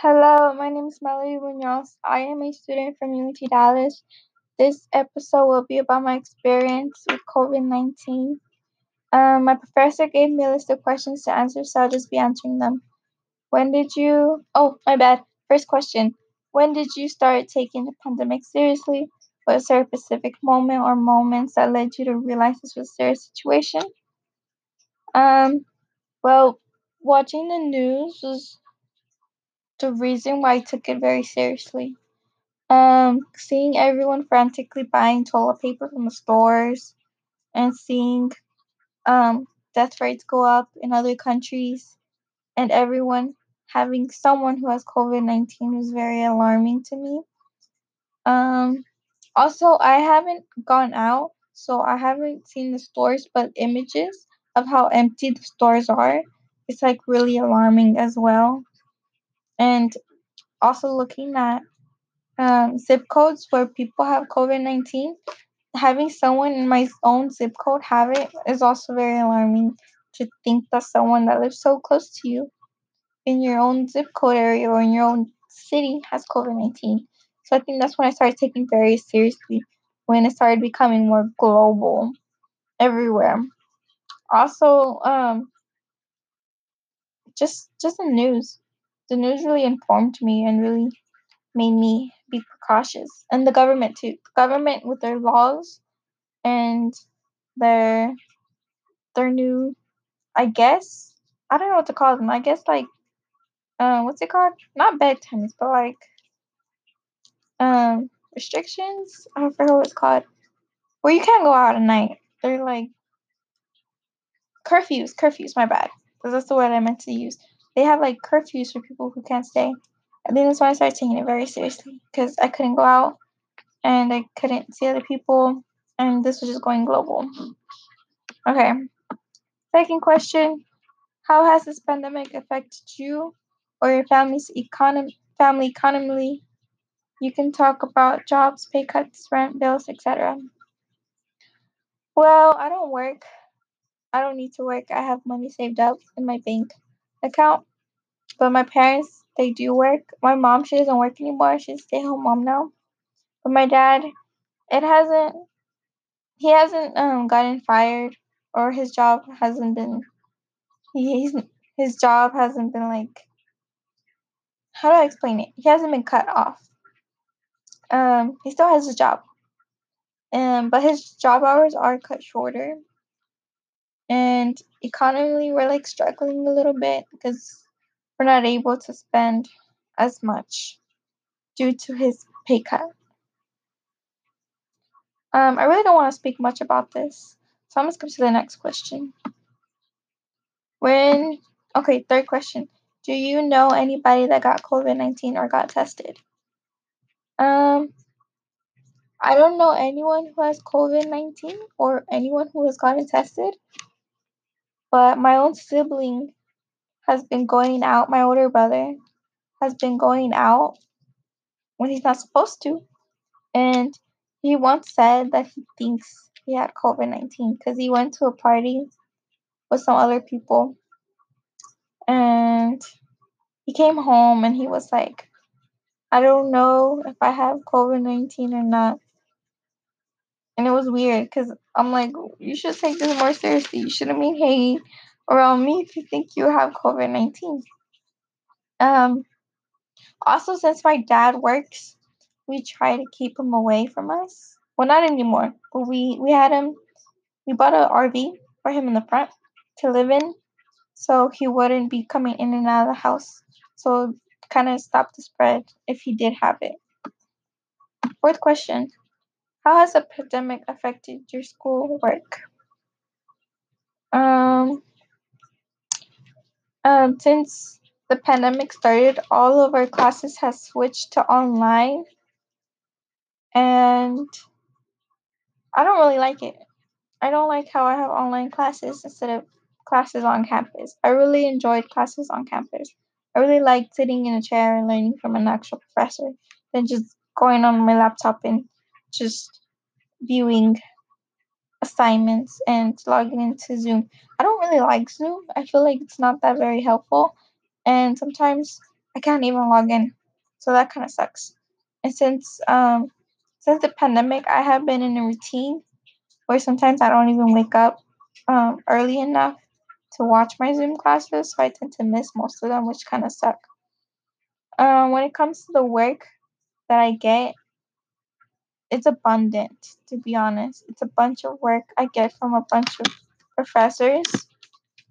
Hello, my name is Melody Munoz. I am a student from UNT Dallas. This episode will be about my experience with COVID 19. Um, my professor gave me a list of questions to answer, so I'll just be answering them. When did you? Oh, my bad. First question When did you start taking the pandemic seriously? Was there a specific moment or moments that led you to realize this was a serious situation? Um, well, watching the news was the reason why I took it very seriously. Um, seeing everyone frantically buying toilet paper from the stores and seeing um, death rates go up in other countries and everyone having someone who has COVID 19 was very alarming to me. Um, also, I haven't gone out, so I haven't seen the stores, but images of how empty the stores are, it's like really alarming as well and also looking at um, zip codes where people have COVID 19, having someone in my own zip code have it is also very alarming to think that someone that lives so close to you in your own zip code area or in your own city has COVID 19. So I think that's when I started taking very seriously, when it started becoming more global everywhere. Also, um, just just the news. The news really informed me and really made me be precautious. And the government too. The government with their laws and their their new I guess I don't know what to call them. I guess like um what's it called? Not bedtimes, but like um restrictions. I don't forget what it's called. Where you can't go out at night. They're like curfews, curfews, my bad. Because that's the word I meant to use. They have like curfews for people who can't stay. I think that's why I started taking it very seriously. Because I couldn't go out and I couldn't see other people and this was just going global. Okay. Second question. How has this pandemic affected you or your family's economy family economically? You can talk about jobs, pay cuts, rent, bills, etc. Well, I don't work. I don't need to work. I have money saved up in my bank account. But my parents, they do work. My mom, she doesn't work anymore. She's a stay home mom now. But my dad, it hasn't he hasn't um gotten fired or his job hasn't been he's his job hasn't been like how do I explain it? He hasn't been cut off. Um, he still has his job. Um, but his job hours are cut shorter. And economically, we're like struggling a little bit because we're not able to spend as much due to his pay cut. Um, I really don't want to speak much about this, so I'm gonna skip to the next question. When okay, third question. Do you know anybody that got COVID nineteen or got tested? Um, I don't know anyone who has COVID nineteen or anyone who has gotten tested, but my own sibling has been going out. My older brother has been going out when he's not supposed to, and he once said that he thinks he had COVID 19 because he went to a party with some other people and he came home and he was like, I don't know if I have COVID 19 or not. And it was weird because I'm like, you should take this more seriously. You shouldn't be hanging around me if you think you have COVID 19. Um, also, since my dad works, we try to keep him away from us. Well, not anymore, but we we had him. We bought an RV for him in the front to live in, so he wouldn't be coming in and out of the house. So kind of stop the spread if he did have it. Fourth question: How has the pandemic affected your school work? Um, um, since the pandemic started, all of our classes have switched to online and I don't really like it. I don't like how I have online classes instead of classes on campus. I really enjoyed classes on campus. I really liked sitting in a chair and learning from an actual professor than just going on my laptop and just viewing assignments and logging into Zoom. I don't really like Zoom. I feel like it's not that very helpful. And sometimes I can't even log in. So that kind of sucks. And since um since the pandemic, I have been in a routine where sometimes I don't even wake up um, early enough to watch my Zoom classes, so I tend to miss most of them, which kind of suck. Um, when it comes to the work that I get, it's abundant, to be honest. It's a bunch of work I get from a bunch of professors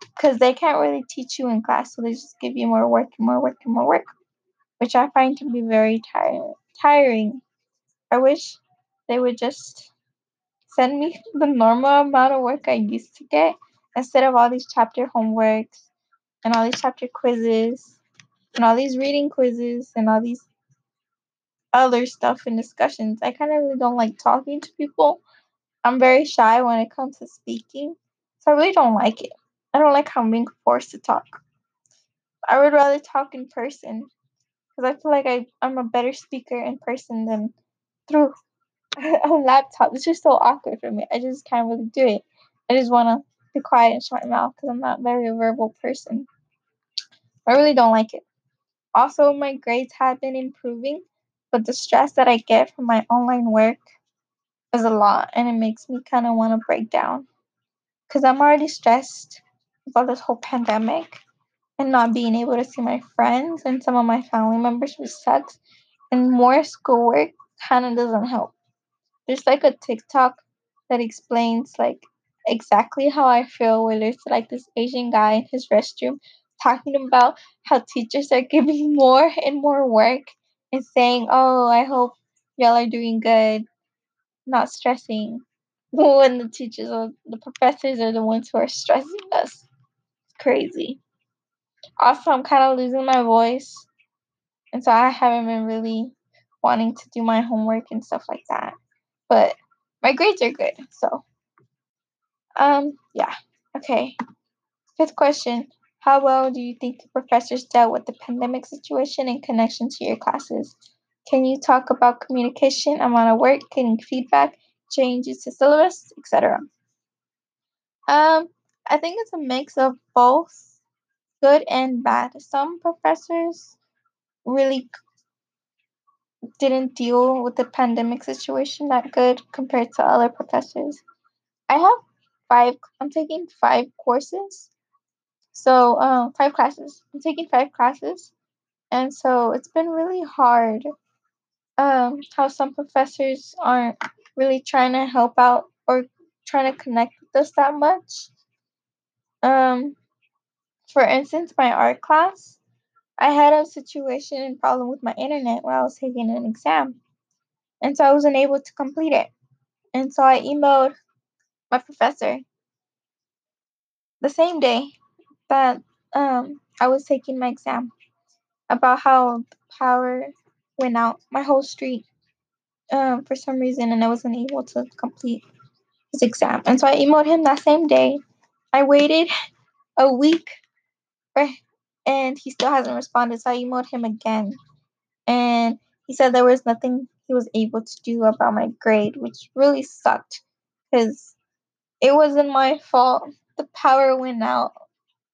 because they can't really teach you in class, so they just give you more work and more work and more work, which I find to be very tire- tiring. I wish they would just send me the normal amount of work I used to get instead of all these chapter homeworks and all these chapter quizzes and all these reading quizzes and all these other stuff and discussions. I kind of really don't like talking to people. I'm very shy when it comes to speaking, so I really don't like it. I don't like how I'm being forced to talk. I would rather talk in person because I feel like I, I'm a better speaker in person than through a laptop. It's just so awkward for me. I just can't really do it. I just want to be quiet and shut my mouth because I'm not a very verbal person. I really don't like it. Also, my grades have been improving, but the stress that I get from my online work is a lot and it makes me kind of want to break down because I'm already stressed about this whole pandemic and not being able to see my friends and some of my family members, which sucks. And more schoolwork kind of doesn't help. There's like a TikTok that explains like exactly how I feel where there's like this Asian guy in his restroom talking about how teachers are giving more and more work and saying, Oh, I hope y'all are doing good, not stressing. When the teachers or the professors are the ones who are stressing us. It's crazy. Also, I'm kind of losing my voice, and so I haven't been really wanting to do my homework and stuff like that. But my grades are good, so um yeah. Okay. Fifth question. How well do you think the professors dealt with the pandemic situation in connection to your classes? Can you talk about communication, amount of work, getting feedback, changes to syllabus, etc.? Um, I think it's a mix of both good and bad. Some professors really didn't deal with the pandemic situation that good compared to other professors. I have five, I'm taking five courses. So, um, five classes. I'm taking five classes. And so it's been really hard um, how some professors aren't really trying to help out or trying to connect with us that much. Um, for instance, my art class, I had a situation and problem with my internet while I was taking an exam. And so I wasn't able to complete it. And so I emailed my professor the same day that um, I was taking my exam about how the power went out my whole street um, for some reason and I wasn't able to complete his exam. And so I emailed him that same day. I waited a week and he still hasn't responded. So I emailed him again. And he said there was nothing he was able to do about my grade, which really sucked because it wasn't my fault. The power went out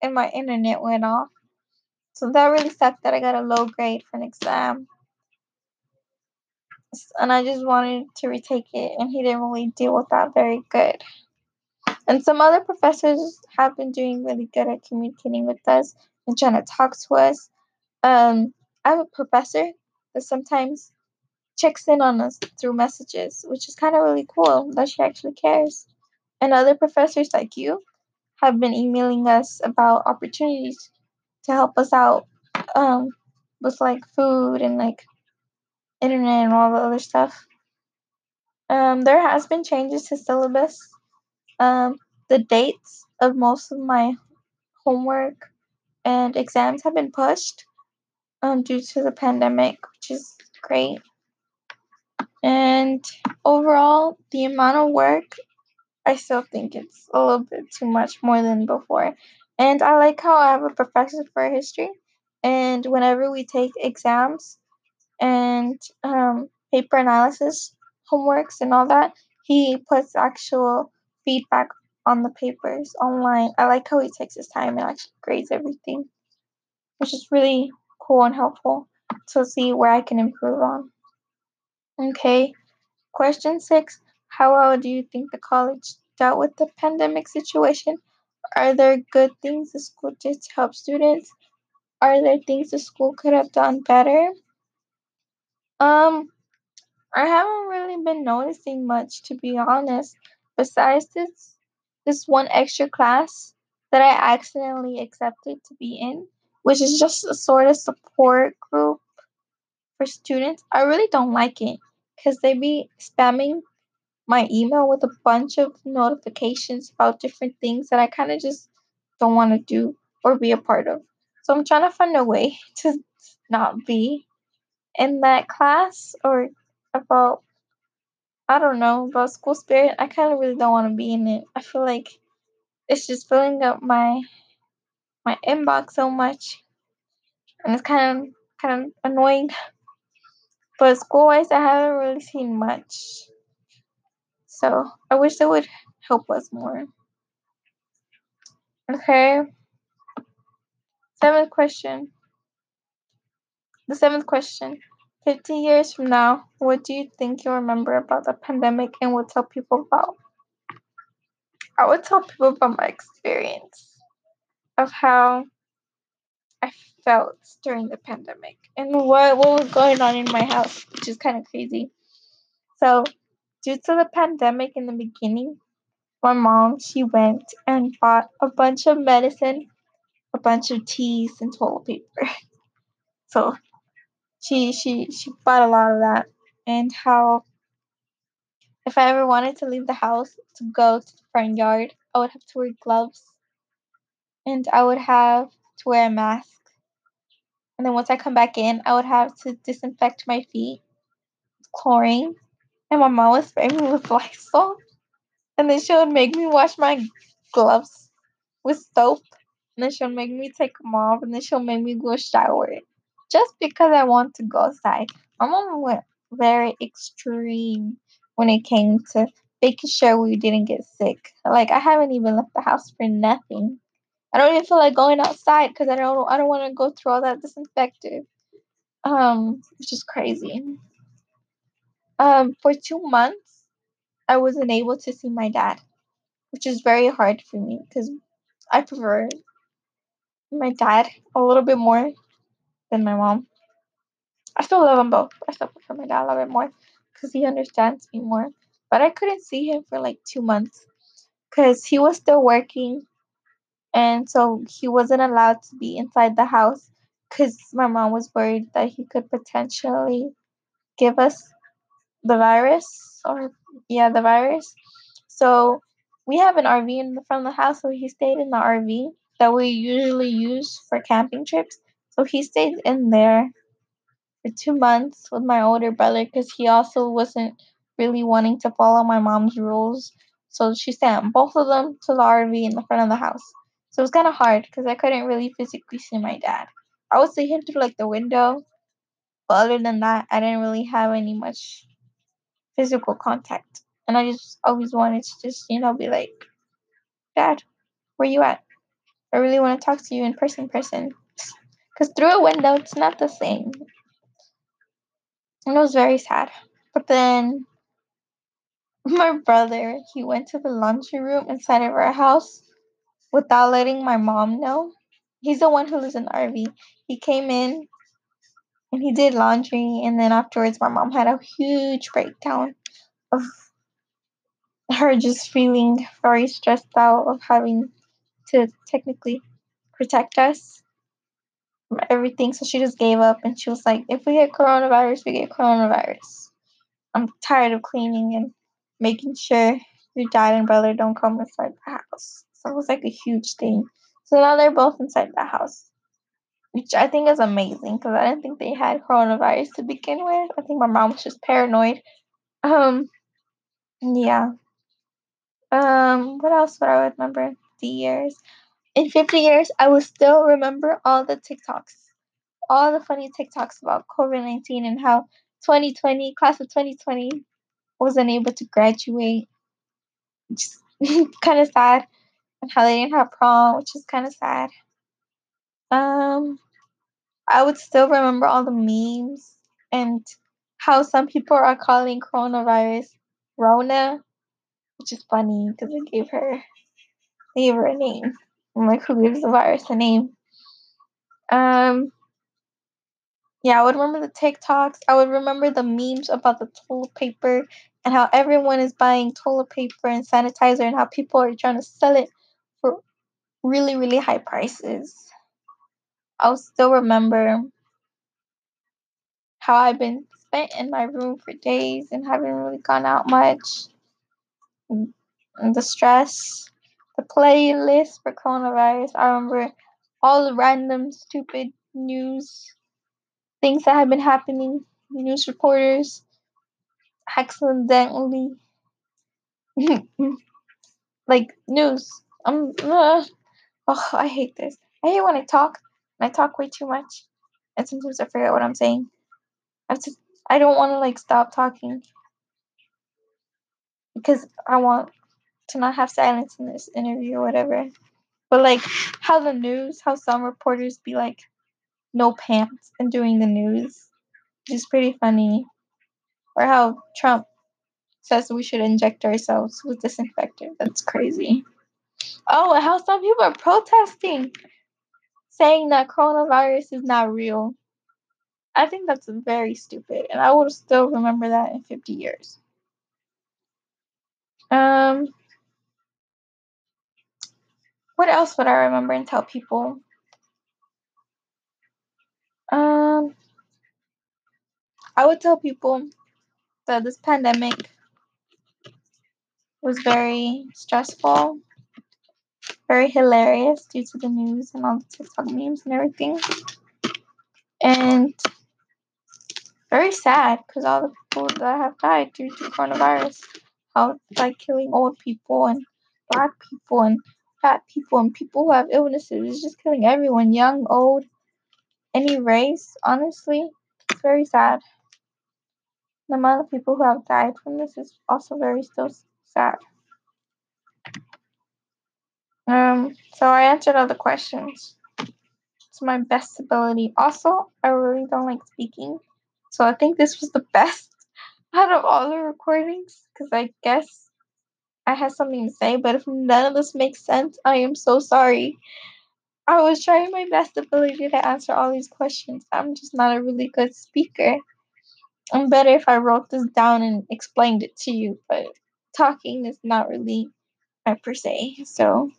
and my internet went off. So that really sucked that I got a low grade for an exam. And I just wanted to retake it, and he didn't really deal with that very good. And some other professors have been doing really good at communicating with us and trying to talk to us. Um, I have a professor that sometimes checks in on us through messages, which is kind of really cool that she actually cares. And other professors like you have been emailing us about opportunities to help us out um, with like food and like internet and all the other stuff. Um, there has been changes to syllabus. Um, the dates of most of my homework and exams have been pushed um, due to the pandemic, which is great. And overall, the amount of work, I still think it's a little bit too much more than before. And I like how I have a professor for history, and whenever we take exams and um, paper analysis homeworks and all that, he puts actual feedback on the papers online. I like how he takes his time and actually grades everything, which is really cool and helpful to see where I can improve on. Okay, question six How well do you think the college dealt with the pandemic situation? Are there good things the school did to help students? Are there things the school could have done better? Um, I haven't really been noticing much to be honest, besides this this one extra class that I accidentally accepted to be in, which is just a sort of support group for students. I really don't like it because they be spamming my email with a bunch of notifications about different things that I kind of just don't want to do or be a part of. So I'm trying to find a way to not be in that class or about I don't know about school spirit. I kind of really don't want to be in it. I feel like it's just filling up my my inbox so much, and it's kind of kind of annoying. But school wise, I haven't really seen much. So I wish they would help us more. Okay. Seventh question. The seventh question. 50 years from now, what do you think you'll remember about the pandemic and will tell people about? I would tell people about my experience of how I felt during the pandemic and what, what was going on in my house, which is kind of crazy. So, due to the pandemic in the beginning, my mom she went and bought a bunch of medicine, a bunch of teas, and toilet paper. So she she she bought a lot of that, and how if I ever wanted to leave the house to go to the front yard, I would have to wear gloves, and I would have to wear a mask. And then once I come back in, I would have to disinfect my feet with chlorine. And my mom would spray me with Lysol. And then she would make me wash my gloves with soap. And then she'll make me take them off. And then she'll make me go shower. Just because I want to go outside. My mom went very extreme when it came to making sure we didn't get sick. Like I haven't even left the house for nothing. I don't even feel like going outside because I don't I don't want to go through all that disinfectant. Um, which is crazy. Um, for two months, I wasn't able to see my dad, which is very hard for me because I prefer my dad a little bit more than my mom. I still love them both. I still prefer my dad a little bit more because he understands me more. But I couldn't see him for like two months because he was still working and so he wasn't allowed to be inside the house because my mom was worried that he could potentially give us the virus or yeah the virus. So we have an rv in the front of the house so he stayed in the rv that we usually use for camping trips. So he stayed in there for two months with my older brother because he also wasn't really wanting to follow my mom's rules. So she sent both of them to the rv in the front of the house. So it was kind of hard because I couldn't really physically see my dad. I would see him through like the window, but other than that, I didn't really have any much physical contact. And I just always wanted to just, you know, be like, Dad, where you at? I really want to talk to you in person, person. Because through a window, it's not the same. And it was very sad. But then my brother, he went to the laundry room inside of our house without letting my mom know. He's the one who lives in RV. He came in and he did laundry, and then afterwards, my mom had a huge breakdown of her just feeling very stressed out of having to technically protect us from everything. So she just gave up and she was like, if we get coronavirus, we get coronavirus. I'm tired of cleaning and making sure your dad and brother don't come inside the house. So it was like a huge thing. So now they're both inside the house, which I think is amazing because I didn't think they had coronavirus to begin with. I think my mom was just paranoid. Um, yeah. Um, what else would I remember? The years. In 50 years, I will still remember all the TikToks, all the funny TikToks about COVID 19 and how 2020, class of 2020, wasn't able to graduate. Just kind of sad and how they didn't have prom, which is kind of sad. Um, I would still remember all the memes and how some people are calling coronavirus Rona, which is funny because they gave her they gave her a name. I'm like, who gives the virus a name? Um, yeah, I would remember the TikToks. I would remember the memes about the toilet paper and how everyone is buying toilet paper and sanitizer and how people are trying to sell it for really, really high prices. I'll still remember how I've been spent in my room for days and haven't really gone out much. The stress, the playlist for coronavirus. I remember all the random stupid news things that have been happening. News reporters accidentally like news. I'm uh, oh I hate this. I hate when I talk and I talk way too much, and sometimes I forget what I'm saying. I just I don't want to like stop talking because I want to not have silence in this interview or whatever. But like how the news, how some reporters be like no pants and doing the news, which is pretty funny. Or how Trump says we should inject ourselves with disinfectant. That's crazy. Oh, how some people are protesting, saying that coronavirus is not real. I think that's very stupid, and I will still remember that in 50 years. Um, what else would I remember and tell people? Um, I would tell people that this pandemic was very stressful, very hilarious due to the news and all the TikTok memes and everything, and very sad because all the people that have died due to coronavirus, how like killing old people and black people and fat people and people who have illnesses. It's just killing everyone, young, old, any race. Honestly, it's very sad. The amount of people who have died from this is also very still sad. Um, so I answered all the questions to my best ability. Also, I really don't like speaking, so I think this was the best out of all the recordings because I guess I had something to say. But if none of this makes sense, I am so sorry. I was trying my best ability to answer all these questions. I'm just not a really good speaker. I'm better if I wrote this down and explained it to you, but talking is not really my per se. So,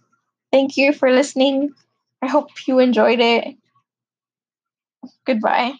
thank you for listening. I hope you enjoyed it. Goodbye.